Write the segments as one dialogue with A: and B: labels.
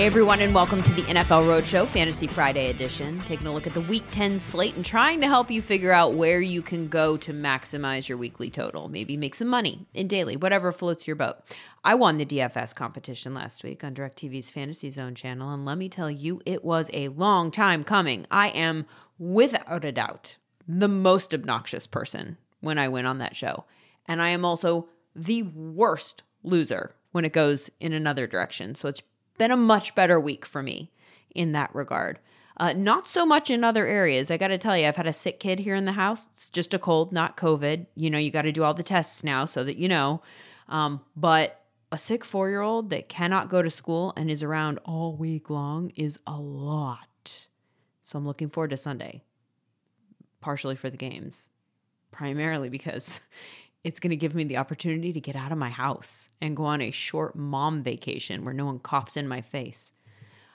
A: Hey everyone, and welcome to the NFL Roadshow Fantasy Friday edition. Taking a look at the Week 10 slate and trying to help you figure out where you can go to maximize your weekly total. Maybe make some money in daily, whatever floats your boat. I won the DFS competition last week on DirecTV's Fantasy Zone channel, and let me tell you, it was a long time coming. I am, without a doubt, the most obnoxious person when I win on that show. And I am also the worst loser when it goes in another direction. So it's been a much better week for me in that regard. Uh, not so much in other areas. I got to tell you, I've had a sick kid here in the house. It's just a cold, not COVID. You know, you got to do all the tests now so that you know. Um, but a sick four year old that cannot go to school and is around all week long is a lot. So I'm looking forward to Sunday, partially for the games, primarily because it's going to give me the opportunity to get out of my house and go on a short mom vacation where no one coughs in my face.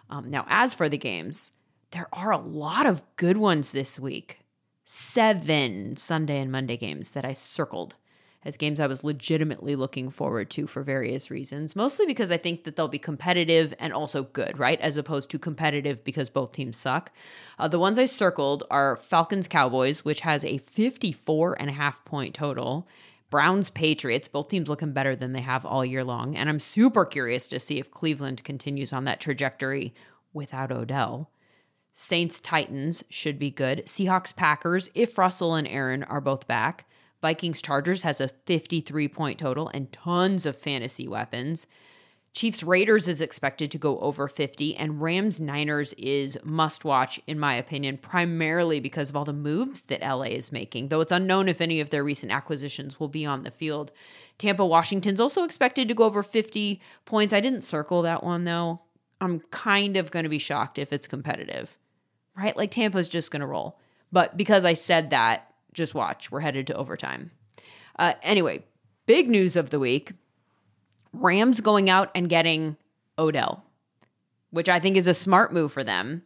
A: Um, now, as for the games, there are a lot of good ones this week. Seven Sunday and Monday games that I circled as games I was legitimately looking forward to for various reasons, mostly because I think that they'll be competitive and also good, right? As opposed to competitive because both teams suck. Uh, the ones I circled are Falcons Cowboys, which has a 54 and a half point total, Browns Patriots, both teams looking better than they have all year long. And I'm super curious to see if Cleveland continues on that trajectory without Odell. Saints Titans should be good. Seahawks Packers, if Russell and Aaron are both back. Vikings Chargers has a 53 point total and tons of fantasy weapons. Chiefs Raiders is expected to go over 50, and Rams Niners is must watch, in my opinion, primarily because of all the moves that LA is making, though it's unknown if any of their recent acquisitions will be on the field. Tampa Washington's also expected to go over 50 points. I didn't circle that one though. I'm kind of going to be shocked if it's competitive, right? Like Tampa's just going to roll. But because I said that, just watch, we're headed to overtime. Uh, anyway, big news of the week Rams going out and getting Odell, which I think is a smart move for them,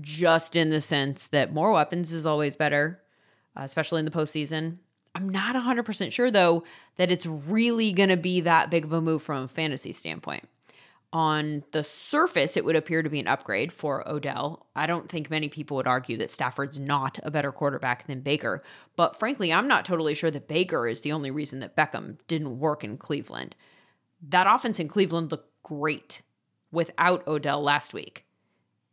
A: just in the sense that more weapons is always better, uh, especially in the postseason. I'm not 100% sure, though, that it's really going to be that big of a move from a fantasy standpoint. On the surface, it would appear to be an upgrade for Odell. I don't think many people would argue that Stafford's not a better quarterback than Baker. But frankly, I'm not totally sure that Baker is the only reason that Beckham didn't work in Cleveland that offense in Cleveland looked great without Odell last week.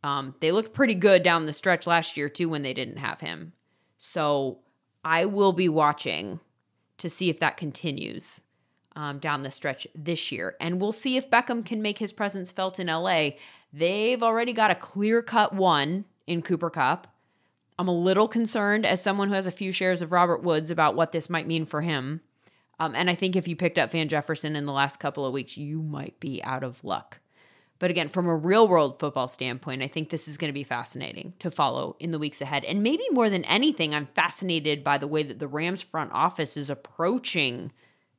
A: Um, they looked pretty good down the stretch last year too when they didn't have him. So I will be watching to see if that continues um, down the stretch this year. And we'll see if Beckham can make his presence felt in LA. They've already got a clear cut one in Cooper Kupp. I'm a little concerned as someone who has a few shares of Robert Woods about what this might mean for him. Um, and I think if you picked up Van Jefferson in the last couple of weeks, you might be out of luck. But again, from a real world football standpoint, I think this is going to be fascinating to follow in the weeks ahead. And maybe more than anything, I'm fascinated by the way that the Rams front office is approaching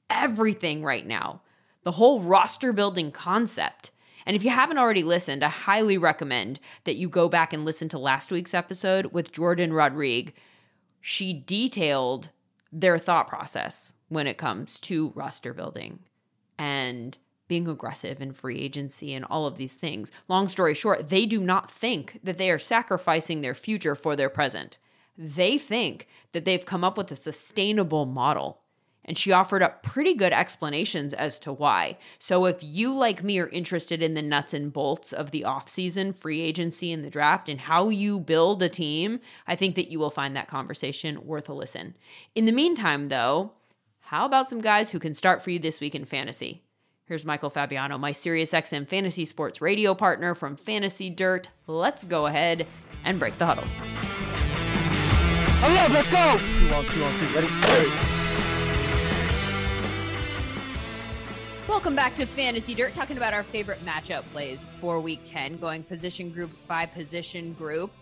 A: everything right now, the whole roster building concept. And if you haven't already listened, I highly recommend that you go back and listen to last week's episode with Jourdan Rodrigue. She detailed their thought process when it comes to roster building and being aggressive in free agency and all of these things. Long story short, they do not think that they are sacrificing their future for their present. They think that they've come up with a sustainable model. And she offered up pretty good explanations as to why. So if you like me are interested in the nuts and bolts of the offseason, free agency and the draft and how you build a team, I think that you will find that conversation worth a listen. In the meantime, though, how about some guys who can start for you this week in fantasy? Here's Michael Fabiano, my SiriusXM fantasy sports radio partner from Fantasy Dirt. Let's go ahead and break the huddle.
B: Hurry up, let's go! Two on two on two. Ready?
A: Welcome back to Fantasy Dirt, talking about our favorite matchup plays for week 10, going position group by position group.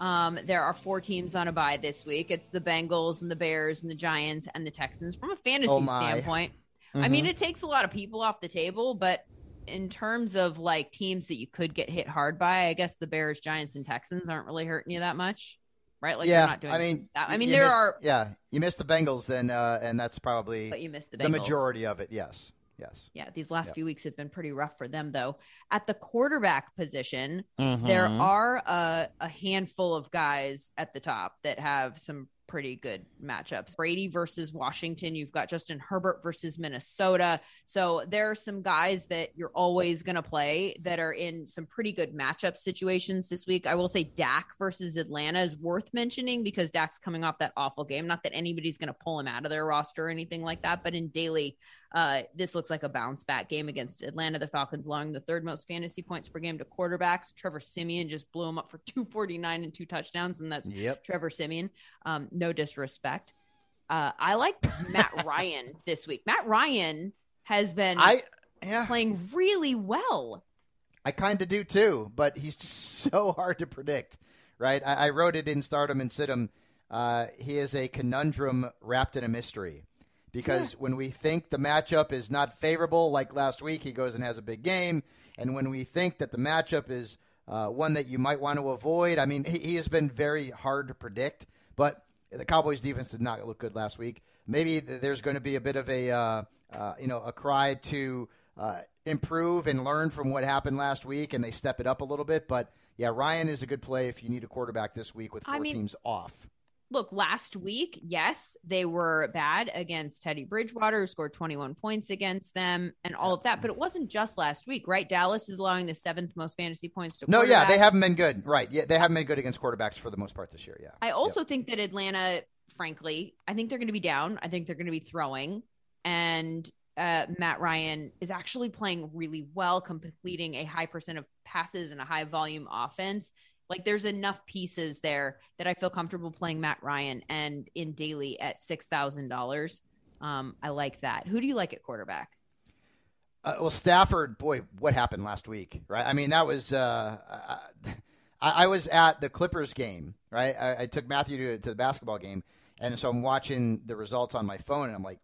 A: Um, there are four teams on a bye this week. It's the Bengals and the Bears and the Giants and the Texans. From a fantasy oh standpoint, mm-hmm. I mean, it takes a lot of people off the table, but in terms of like teams that you could get hit hard by, I guess the Bears, Giants, and Texans aren't really hurting you that much, right? Like,
C: yeah,
A: not doing
C: I mean,
A: that. I mean, there
C: missed,
A: are
C: yeah, you missed the Bengals, then, uh, and that's probably
A: but you missed the,
C: Bengals. the majority of it. Yes, Yes.
A: Yeah, these last
C: Yep.
A: few weeks have been pretty rough for them, though. At the quarterback position, there
C: Mhm.
A: are a, a handful of guys at the top that have some pretty good matchups. Brady versus Washington. You've got Justin Herbert versus Minnesota. So there are some guys that you're always going to play that are in some pretty good matchup situations this week. I will say Dak versus Atlanta is worth mentioning because Dak's coming off that awful game. Not that anybody's going to pull him out of their roster or anything like that, but in daily, uh, this looks like a bounce back game against Atlanta. The Falcons allowing the third most fantasy points per game to quarterbacks. Trevor Siemian just blew him up for 249 and two touchdowns, and that's
C: Yep.
A: Trevor Siemian. Um, no disrespect. Uh, I like Matt Ryan this week. Matt Ryan has been
C: I yeah,
A: playing really well.
C: I kind of do too, but he's just so hard to predict, right? I, I wrote it in Stardom and Sidham. Uh, he is a conundrum wrapped in a mystery. Because when we think the matchup is not favorable, like last week, he goes and has a big game. And when we think that the matchup is uh, one that you might want to avoid, I mean, he, he has been very hard to predict. But the Cowboys' defense did not look good last week. Maybe there's going to be a bit of a, uh, uh, you know, a cry to uh, improve and learn from what happened last week, and they step it up a little bit. But yeah, Ryan is a good play if you need a quarterback this week with four
A: I mean-
C: teams off.
A: Look, last week, yes, they were bad against Teddy Bridgewater, who scored 21 points against them, and all of that. But it wasn't just last week, right? Dallas is allowing the seventh most fantasy points to
C: No, yeah, they haven't been good. Right. Yeah, they haven't been good against quarterbacks for the most part this year. Yeah.
A: I also think that Atlanta, frankly, I think they're going to be down. I think they're going to be throwing. And uh, Matt Ryan is actually playing really well, completing a high percent of passes and a high volume offense. Like there's enough pieces there that I feel comfortable playing Matt Ryan and in daily at six thousand dollars. Um, I like that. Who do you like at quarterback?
C: Uh, well, Stafford, boy, what happened last week, right? I mean, that was. Uh, I, I was at the Clippers game, right? I, I took Matthew to, to the basketball game, and so I'm watching the results on my phone, and I'm like,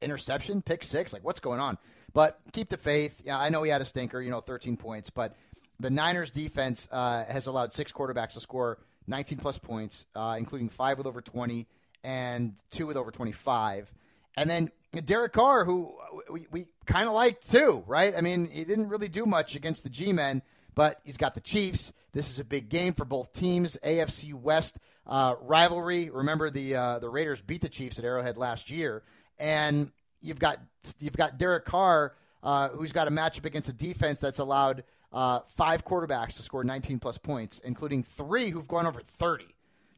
C: interception, pick six, like what's going on? But keep the faith. Yeah, I know he had a stinker, you know, 13 points, but the Niners defense uh, has allowed six quarterbacks to score 19 plus points, uh, including five with over 20 and two with over 25. And then Derek Carr, who we, we kind of liked too, right? I mean, he didn't really do much against the G men, but he's got the Chiefs. This is a big game for both teams. AFC West uh, rivalry. Remember the uh, the Raiders beat the Chiefs at Arrowhead last year, and you've got you've got Derek Carr, uh, who's got a matchup against a defense that's allowed uh, five quarterbacks to score 19 plus points, including three who've gone over 30.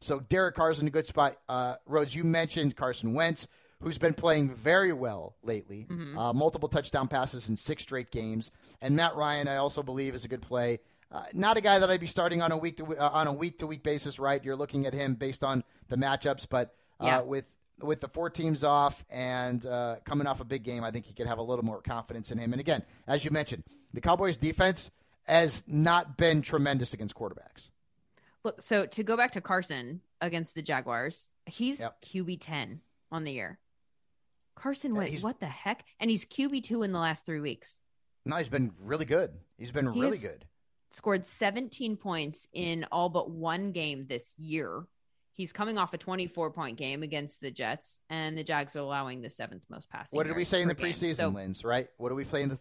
C: So Derek Carr's in a good spot. Uh, Rhodes, you mentioned Carson Wentz, who's been playing very well lately. Uh, multiple touchdown passes in six straight games. And Matt Ryan, I also believe, is a good play. Uh, not a guy that I'd be starting on a week to uh, on a week to week basis, right? You're looking at him based on the matchups, but uh,
A: Yeah.
C: with with the four teams off and uh, coming off a big game, I think he could have a little more confidence in him. And again, as you mentioned, the Cowboys' defense has not been tremendous against quarterbacks.
A: Look, so to go back to Carson against the Jaguars, he's
C: Yep.
A: QB 10 on the year. Carson
C: Yeah,
A: went, what the heck? And he's QB 2 in the last three weeks.
C: No, he's been really good. He's been really good.
A: Scored 17 points in all but one game this year. He's coming off a 24 point game against the Jets, and the Jags are allowing the seventh most passing.
C: What did we say in the
A: game.
C: preseason,
A: So,
C: Lins? Right? What do we play in the?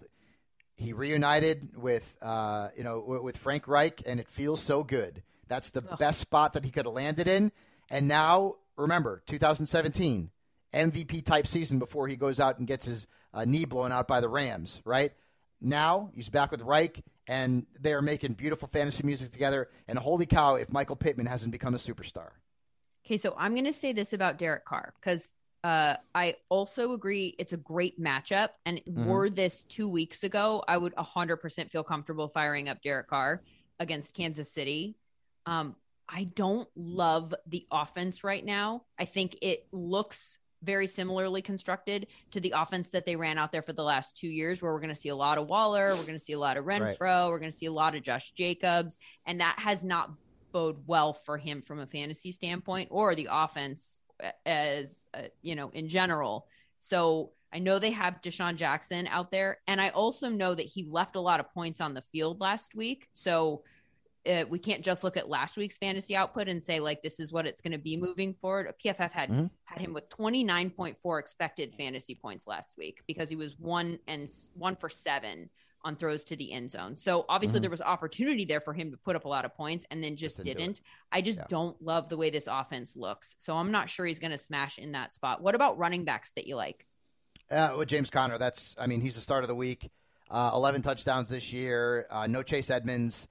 C: He reunited with, uh, you know, with Frank Reich, and it feels so good. That's the
A: Ugh.
C: best spot that he could have landed in. And now, remember, 2017 MVP type season before he goes out and gets his uh, knee blown out by the Rams. Right now, he's back with Reich, and they are making beautiful fantasy music together. And holy cow, if Michael Pittman hasn't become a superstar.
A: Okay, so I'm going to say this about Derek Carr because uh, I also agree it's a great matchup. And
C: Mhm.
A: were this two weeks ago, I would 100% feel comfortable firing up Derek Carr against Kansas City. Um, I don't love the offense right now. I think it looks very similarly constructed to the offense that they ran out there for the last two years, where we're going to see a lot of Waller, we're going to see a lot of Renfrow, we're going to see a lot of Josh Jacobs, and that has not bode well for him from a fantasy standpoint or the offense as uh, you know in general. So I know they have DeSean Jackson out there, and I also know that he left a lot of points on the field last week. So uh, we can't just look at last week's fantasy output and say like this is what it's going to be moving forward. PFF had mm-hmm. had him with 29.4 expected fantasy points last week because he was one and one for seven on throws to the end zone. So obviously mm-hmm. there was opportunity there for him to put up a lot of points and then just, just didn't. I just yeah. don't love the way this offense looks. So I'm not sure he's going to smash in that spot. What about running backs that you like?
C: Uh, with James Conner, that's I mean he's the start of the week. Uh, 11 touchdowns this year. Uh, no Chase Edmonds.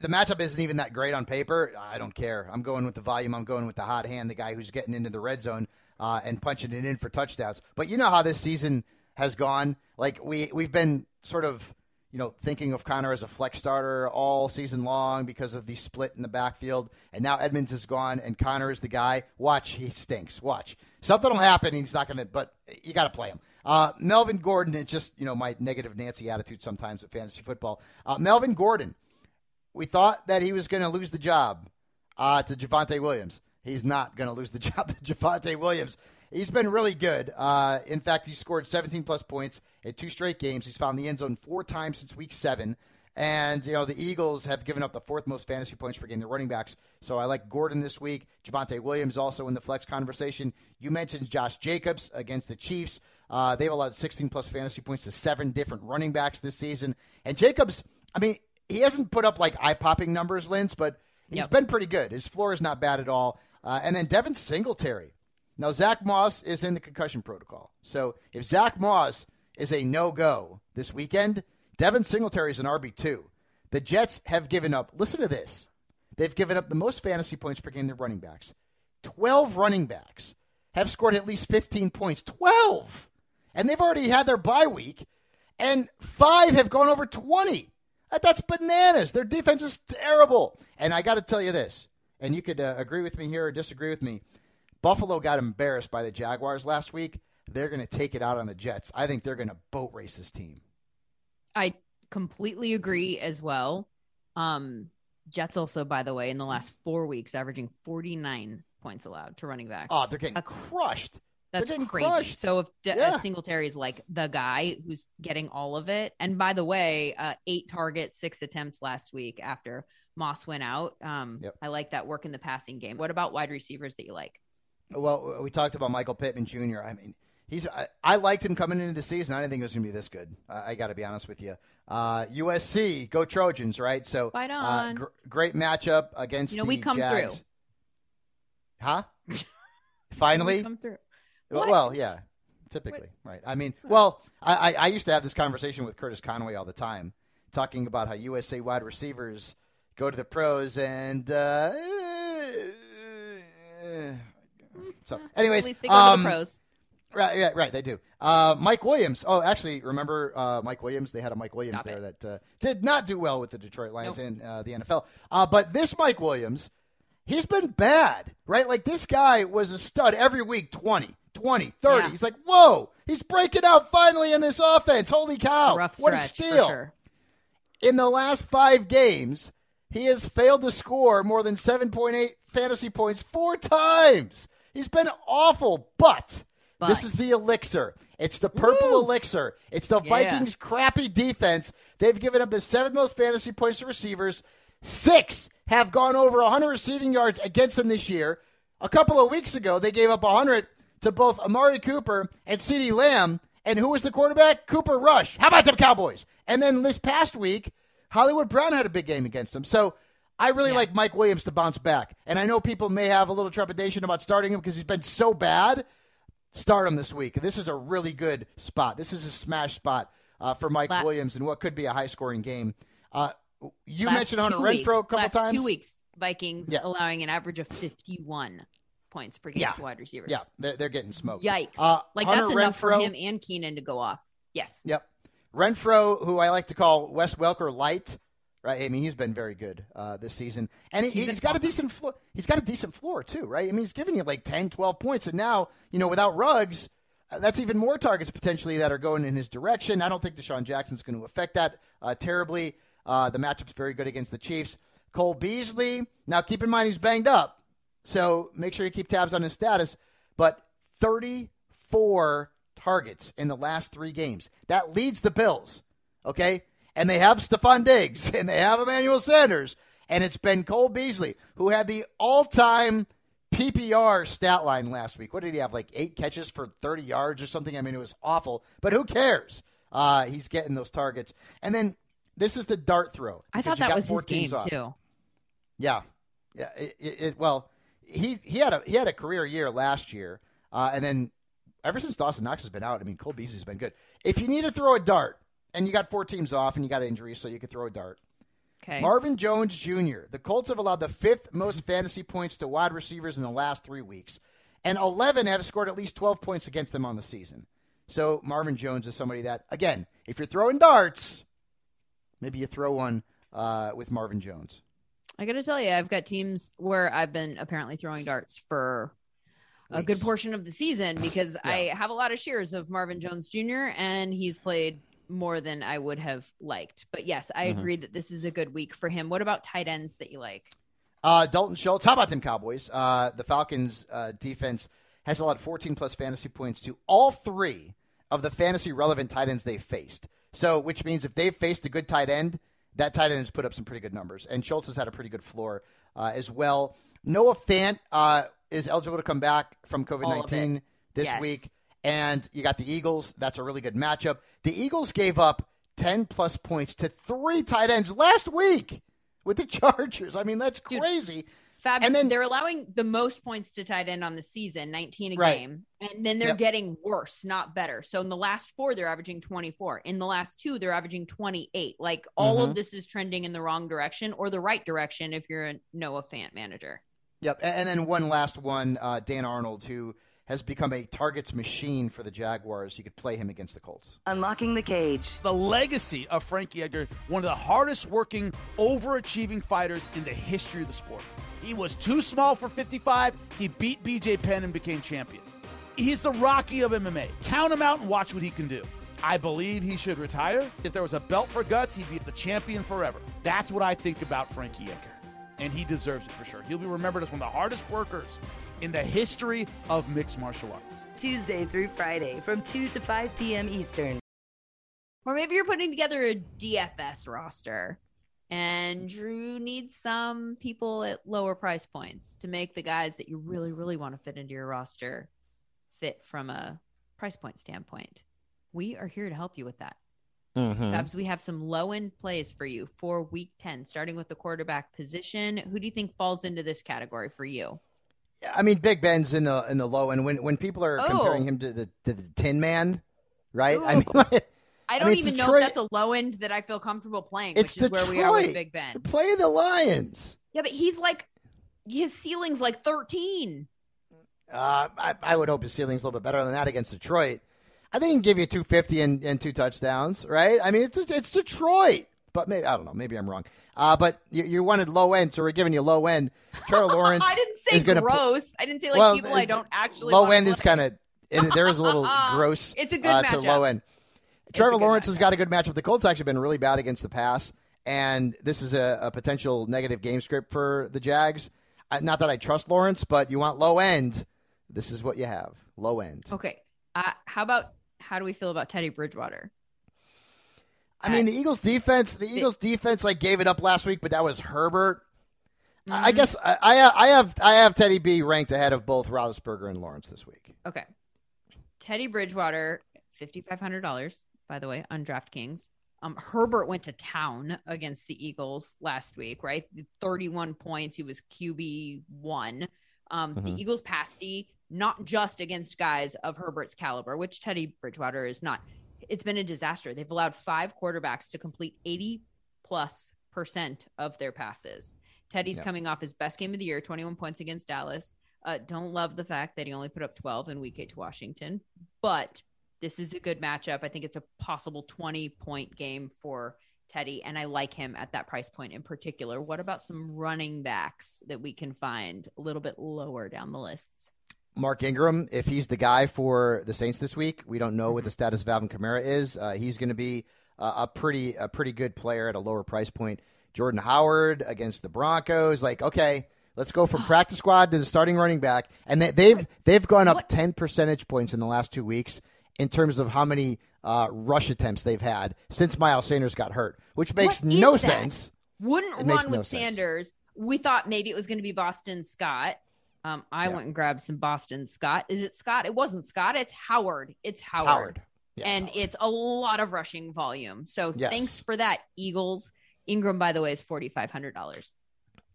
C: The matchup isn't even that great on paper. I don't care. I'm going with the volume. I'm going with the hot hand, the guy who's getting into the red zone uh, and punching it in for touchdowns. But you know how this season has gone. Like we we've been sort of you know, thinking of Conner as a flex starter all season long because of the split in the backfield. And now Edmonds is gone and Conner is the guy. Watch, he stinks. Watch. Something will happen. He's not going to, but you got to play him. Uh, Melvin Gordon, it's just, you know, my negative Nancy attitude sometimes with fantasy football. Uh, Melvin Gordon, we thought that he was going to lose the job uh, to Javonte Williams. He's not going to lose the job to Javonte Williams. He's been really good. Uh, in fact, he scored 17 plus points in two straight games. He's found the end zone four times since week seven. And, you know, the Eagles have given up the fourth most fantasy points per game, the running backs. So I like Gordon this week. Javonte Williams also in the flex conversation. You mentioned Josh Jacobs against the Chiefs. Uh, they've allowed 16 plus fantasy points to seven different running backs this season. And Jacobs, I mean, he hasn't put up like eye popping numbers, Linz, but he's yep. been pretty good. His floor is not bad at all. Uh, and then Devin Singletary. Now, Zack Moss is in the concussion protocol. So if Zack Moss is a no go this weekend, Devin Singletary is an RB2. The Jets have given up, listen to this, they've given up the most fantasy points per game their running backs. 12 running backs have scored at least 15 points. 12! And they've already had their bye week, and five have gone over 20. That's bananas. Their defense is terrible. And I got to tell you this, and you could uh, agree with me here or disagree with me. Buffalo got embarrassed by the Jaguars last week. They're going to take it out on the Jets. I think they're going to boat race this team.
A: I completely agree as well. Um, Jets also, by the way, in the last four weeks, averaging 49 points allowed to running backs.
C: Oh, they're getting that's, crushed.
A: That's
C: getting
A: crazy.
C: Crushed.
A: So if De- yeah. Singletary is like the guy who's getting all of it, and by the way, uh, eight targets, six attempts last week after Moss went out. Um, yep. I like that work in the passing game. What about wide receivers that you like?
C: Well, we talked about Michael Pittman Jr. I mean, he's I, I liked him coming into the season. I didn't think it was going to be this good. I, I got to be honest with you. Uh, USC, go Trojans, right? So,
A: right uh, on.
C: Uh, gr- great matchup against
A: you know
C: the
A: we come
C: Jags.
A: through.
C: Huh? Finally,
A: come through.
C: What? Well, yeah, typically, what? right? I mean, well, I, I used to have this conversation with Curtis Conway all the time, talking about how USA wide receivers go to the pros and. Uh, so, anyways,
A: at least they go um, to the um, pros.
C: Right, yeah, right. They do. Uh, Mike Williams. Oh, actually, remember uh, Mike Williams? They had a Mike Williams
A: Stop
C: there
A: it.
C: that uh, did not do well with the Detroit Lions
A: nope.
C: and uh, the NFL. Uh, but this Mike Williams, he's been bad, right? Like this guy was a stud every week 20, 20, 30.
A: Yeah.
C: He's like, whoa, he's breaking out finally in this offense. Holy cow.
A: Rough
C: what a steal.
A: Sure.
C: In the last five games, he has failed to score more than 7.8 fantasy points four times. He's been awful, but, but. this is the elixir. It's the purple Woo! elixir. It's the yeah. Vikings' crappy defense. They've given up the seventh most fantasy points to receivers. Six have gone over 100 receiving yards against them this year. A couple of weeks ago, they gave up 100 to both Amari Cooper and CeeDee Lamb. And who was the quarterback? Cooper Rush. How about them Cowboys? And then this past week, Hollywood Brown had a big game against them. So I really yeah. like Mike Williams to bounce back. And I know people may have a little trepidation about starting him because he's been so bad. Start him this week. This is a really good spot. This is a smash spot uh, for Mike last, Williams in what could be a high scoring game. Uh, you mentioned Hunter
A: weeks,
C: Renfrow a couple
A: last
C: times.
A: Two weeks, Vikings yeah. allowing an average of 51 points per game
C: yeah.
A: to wide receivers.
C: Yeah, they're, they're getting smoked.
A: Yikes.
C: Uh,
A: like
C: Hunter
A: that's enough
C: Renfrow,
A: for him and Keenan to go off. Yes.
C: Yep. Renfrow, who I like to call Wes Welker light, right? I mean, he's been very good uh, this season, and he, has got awesome. a decent floor. He's got a decent floor too, right? I mean, he's giving you like 10, 12 points, and now you know without Ruggs, uh, that's even more targets potentially that are going in his direction. I don't think DeSean Jackson's going to affect that uh, terribly. Uh, the matchup's very good against the Chiefs. Cole Beasley. Now, keep in mind he's banged up, so make sure you keep tabs on his status. But thirty-four targets in the last three games. That leads the Bills. Okay, and they have Stefon Diggs and they have Emmanuel Sanders and it's been Cole Beasley who had the all-time PPR stat line last week. What did he have? Like eight catches for 30 yards or something. I mean, it was awful, but who cares? Uh, he's getting those targets, and then this is the dart throw.
A: I thought that was his game
C: off.
A: too.
C: Yeah, yeah. It, it, it- well, he he had a he had a career year last year, uh, and then ever since Dawson Knox has been out, I mean, Cole Beasley's been good. If you need to throw a dart, and you got four teams off, and you got injuries, so you could throw a dart.
A: Okay.
C: Marvin Jones Jr. The Colts have allowed the fifth most fantasy points to wide receivers in the last three weeks, and 11 have scored at least 12 points against them on the season. So Marvin Jones is somebody that, again, if you're throwing darts, maybe you throw one uh, with Marvin Jones.
A: I got to tell you, I've got teams where I've been apparently throwing darts for a good portion of the season because I have a lot of shares of Marvin Jones Jr. and he's played more than I would have liked. But yes, I
C: Mhm.
A: agree that this is a good week for him. What about tight ends that you like?
C: Uh, Dalton Schultz. How about them Cowboys? Uh, the Falcons' uh, defense has allowed 14 plus fantasy points to all three of the fantasy relevant tight ends they've faced. So, which means if they've faced a good tight end, that tight end has put up some pretty good numbers. And Schultz has had a pretty good floor uh, as well. Noah Fant uh, is eligible to come back from COVID 19 this
A: Yes.
C: week. And you got the Eagles. That's a really good matchup. The Eagles gave up 10 plus points to three tight ends last week with the Chargers. I mean, that's
A: Dude,
C: crazy. And then-
A: they're allowing the most points to tight end on the season, 19 a
C: Right.
A: game. And then they're
C: Yep.
A: getting worse, not better. So in the last four, they're averaging 24. In the last two, they're averaging 28. Like all
C: Mhm.
A: of this is trending in the wrong direction or the right direction if you're a Noah Fant manager.
C: Yep. And then one last one, uh, Dan Arnold, who has become a targets machine for the Jaguars. You could play him against the Colts.
D: Unlocking the cage.
B: The legacy of Frankie Edgar, one of the hardest working, overachieving fighters in the history of the sport. He was too small for 55. He beat BJ Penn and became champion. He's the Rocky of MMA. Count him out and watch what he can do. I believe he should retire. If there was a belt for guts, he'd be the champion forever. That's what I think about Frankie Edgar. And he deserves it for sure. He'll be remembered as one of the hardest workers in the history of mixed martial arts.
D: Tuesday through Friday from 2 to 5 p.m. Eastern.
A: Or maybe you're putting together a DFS roster and Drew needs some people at lower price points to make the guys that you really, really want to fit into your roster fit from a price point standpoint. We are here to help you with that.
C: Mm-hmm.
A: Babs, we have some low end plays for you for week 10, starting with the quarterback position. Who do you think falls into this category for you?
C: I mean, Big Ben's in the in the low, and when when people are
A: Oh.
C: comparing him to the, to the Tin Man, right? I mean, like,
A: I don't
C: mean, it's
A: even know if that's a low end that I feel comfortable playing,
C: it's
A: which is
C: Detroit.
A: where we are with Big Ben.
C: Play the Lions.
A: Yeah, but he's like, his ceiling's like 13.
C: Uh, I, I would hope his ceiling's a little bit better than that against Detroit. I think he can give you 250 and, and two touchdowns, right? I mean, it's it's Detroit, but maybe I don't know. Maybe I'm wrong. Uh, but you, you wanted low end, so we're giving you low end. Trevor Lawrence.
A: I didn't say
C: is gonna pl-
A: gross. I didn't say like
C: Well,
A: people I don't actually.
C: low end is kind of there is a little gross.
A: It's a good
C: uh, to low end. Trevor Lawrence
A: matchup.
C: has got a good matchup. The Colts actually been really bad against the pass, and this is a, a potential negative game script for the Jags. Uh, not that I trust Lawrence, but you want low end. This is what you have. Low end.
A: Okay. Uh, how about how do we feel about Teddy Bridgewater?
C: I mean, the Eagles defense. The Eagles defense like gave it up last week, but that was Herbert. I I guess I, I I have I have Teddy B ranked ahead of both Roethlisberger and Lawrence this week.
A: Okay. Teddy Bridgewater, fifty five hundred dollars, by the way, on DraftKings. Um, Herbert went to town against the Eagles last week, right? Thirty one points. He was QB one. Um,
C: Mhm.
A: The Eagles passed D, not just against guys of Herbert's caliber, which Teddy Bridgewater is not. It's been a disaster. They've allowed five quarterbacks to complete eighty plus percent of their passes. Teddy's
C: Yeah.
A: coming off his best game of the year, 21 points against Dallas. Uh, don't love the fact that he only put up 12 in week eight to Washington, but this is a good matchup. I think it's a possible 20 point game for Teddy, and I like him at that price point in particular. What about some running backs that we can find a little bit lower down the lists?
C: Mark Ingram, if he's the guy for the Saints this week, we don't know what the status of Alvin Kamara is. Uh, he's going to be uh, a pretty a pretty good player at a lower price point. Jordan Howard against the Broncos, like okay, let's go from practice squad to the starting running back, and they, they've they've gone up
A: What?
C: ten percentage points in the last two weeks in terms of how many uh, rush attempts they've had since Miles Sanders got hurt, which makes no
A: that?
C: sense.
A: wouldn't
C: It
A: run
C: no
A: with
C: sense.
A: Sanders. We thought maybe it was going to be Boston Scott. Um, I
C: Yeah.
A: went and grabbed some Boston Scott. Is it Scott? It wasn't Scott. It's Howard. It's Howard.
C: Howard. Yeah,
A: and
C: Howard.
A: it's a lot of rushing volume. So
C: Yes.
A: thanks for that, Eagles. Ingram, by the way, is forty five hundred dollars.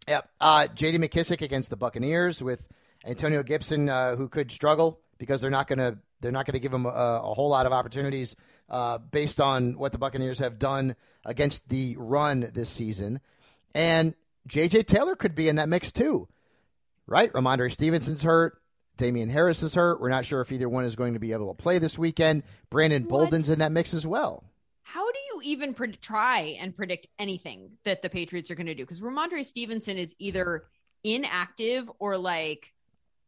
C: Yep. Uh, J.D. McKissic against the Buccaneers with Antonio Gibson, uh, who could struggle because they're not going to they're not going to give him a, a whole lot of opportunities uh, based on what the Buccaneers have done against the run this season. And J.J. Taylor could be in that mix too, right? Rhamondre Stevenson's hurt. Damien Harris is hurt. We're not sure if either one is going to be able to play this weekend. Brandon
A: What?
C: Bolden's in that mix as well.
A: How do you even pred- try and predict anything that the Patriots are going to do? Because Rhamondre Stevenson is either inactive or like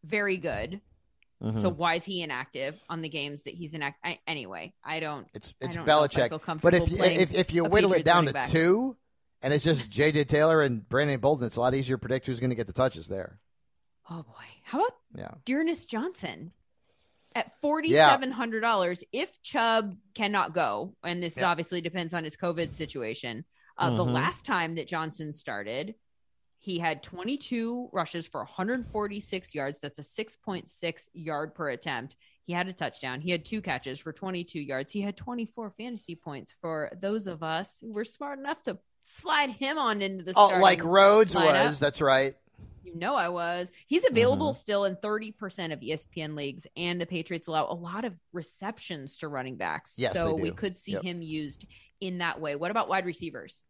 A: very good.
C: Mm-hmm.
A: So why is he inactive on the games that he's inactive? I, anyway, I don't.
C: It's
A: I
C: it's
A: don't
C: Belichick. But if you, if if you whittle it down to
A: back.
C: two, and it's just J.J. Taylor and Brandon Bolden, it's a lot easier to predict who's going to get the touches there.
A: Oh boy, how about
C: Yeah.
A: D'Ernest Johnson at forty seven hundred dollars if Chubb cannot go, and this
C: Yeah.
A: obviously depends on his COVID situation. Uh, The
C: Mhm.
A: last time that Johnson started, he had twenty two rushes for one hundred forty six yards. That's a six point six yard per attempt. He had a touchdown. He had two catches for twenty two yards. He had twenty four fantasy points for those of us who were smart enough to slide him on into the
C: Oh, like Rhodes
A: lineup.
C: was. That's right.
A: Know I was. He's available
C: Mm-hmm.
A: still in 30% of ESPN leagues, and the Patriots allow a lot of receptions to running backs.
C: Yes,
A: so we could see
C: Yep.
A: him used in that way. What about wide receivers?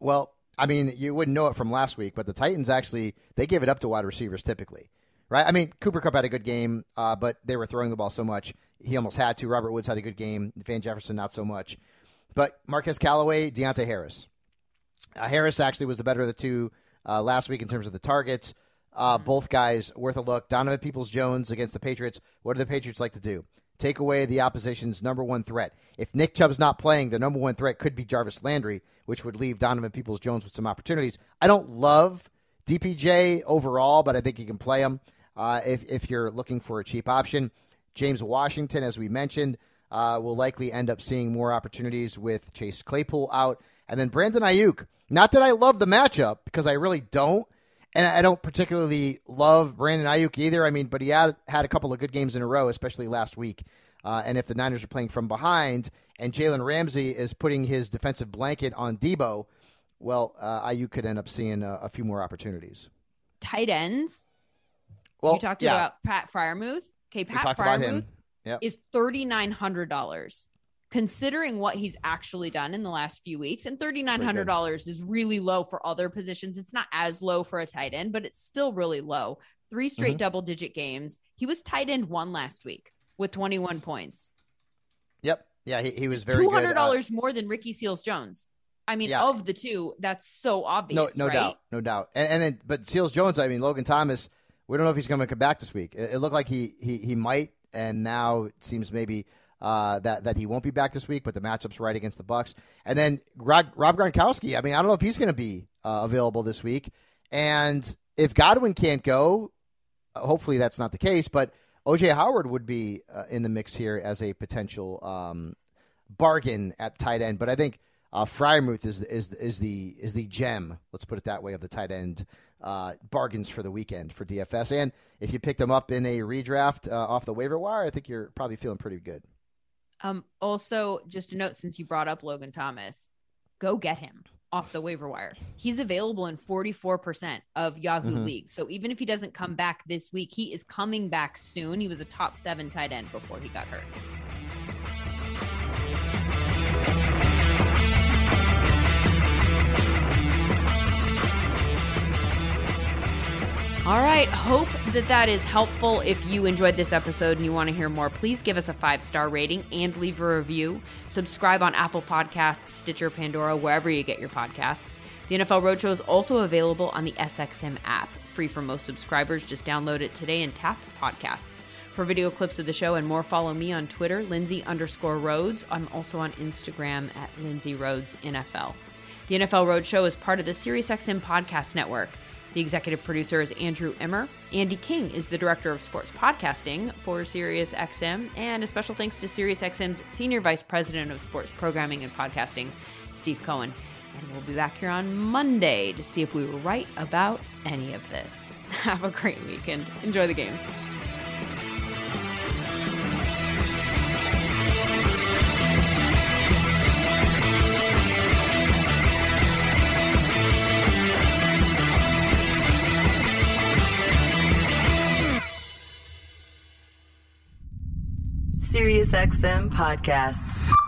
C: Well, I mean, you wouldn't know it from last week, but the Titans actually they give it up to wide receivers typically, right? I mean, Cooper Kupp had a good game, uh, but they were throwing the ball so much he almost had to. Robert Woods had a good game. Van Jefferson not so much, but Marquez Callaway, Deonte Harris. Uh, Harris actually was the better of the two uh, last week in terms of the targets. Uh, Both guys worth a look. Donovan Peoples Jones against the Patriots. What do the Patriots like to do? Take away the opposition's number one threat. If Nick Chubb's not playing, the number one threat could be Jarvis Landry, which would leave Donovan Peoples Jones with some opportunities. I don't love DPJ overall, but I think you can play him uh, if, if you're looking for a cheap option. James Washington, as we mentioned, uh, will likely end up seeing more opportunities with Chase Claypool out. And then Brandon Aiyuk. Not that I love the matchup, because I really don't. And I don't particularly love Brandon Aiyuk either. I mean, but he had had a couple of good games in a row, especially last week. Uh, and if the Niners are playing from behind and Jalen Ramsey is putting his defensive blanket on Deebo, well, uh, Aiyuk could end up seeing a, a few more opportunities.
A: Tight ends.
C: Well,
A: you talked
C: yeah,
A: about Pat Freiermuth. Okay, Pat
C: Freiermuth.
A: Is $3,900. Considering what he's actually done in the last few weeks, and $3,900 is really low for other positions. It's not as low for a tight end, but it's still really low. Three straight
C: Mhm.
A: double digit games. He was tight end one last week with 21 points.
C: Yep. Yeah, he, he was very
A: Two
C: good.
A: hundred
C: Uh,
A: dollars more than Ricky Seals Jones. I mean,
C: Yeah.
A: of the two, that's so obvious.
C: No, no
A: right?
C: doubt, no doubt. And, and then, but Seals Jones, I mean, Logan Thomas, we don't know if he's going to come back this week. It, it looked like he, he he might, and now it seems maybe uh, that that he won't be back this week. But the matchup's right against the Bucs. And then Rob, Rob Gronkowski. I mean, I don't know if he's going to be uh, available this week. And if Godwin can't go, uh, hopefully that's not the case. But OJ Howard would be uh, in the mix here as a potential um, bargain at tight end. But I think uh, Freiermuth is is is the is the gem. Let's put it that way of the tight end uh, bargains for the weekend for DFS. And if you pick them up in a redraft uh, off the waiver wire, I think you're probably feeling pretty good.
A: Um, also, just a note since you brought up Logan Thomas, go get him off the waiver wire. He's available in 44% of Yahoo
C: Mhm.
A: leagues. So even if he doesn't come back this week, he is coming back soon. He was a top seven tight end before he got hurt. All right. Hope that that is helpful. If you enjoyed this episode and you want to hear more, please give us a five star rating and leave a review. Subscribe on Apple Podcasts, Stitcher, Pandora, wherever you get your podcasts. The NFL Roadshow is also available on the SXM app, free for most subscribers. Just download it today and tap podcasts. For video clips of the show and more, follow me on Twitter, Lindsay underscore Rhodes. I'm also on Instagram at Lindsay Rhodes NFL. The NFL Roadshow is part of the SiriusXM podcast network. The executive producer is Andrew Emmer. Andy King is the director of sports podcasting for SiriusXM, and a special thanks to SiriusXM's senior vice president of sports programming and podcasting, Steve Cohen. And we'll be back here on Monday to see if we were right about any of this. Have a great weekend. Enjoy the games.
D: SiriusXM podcasts.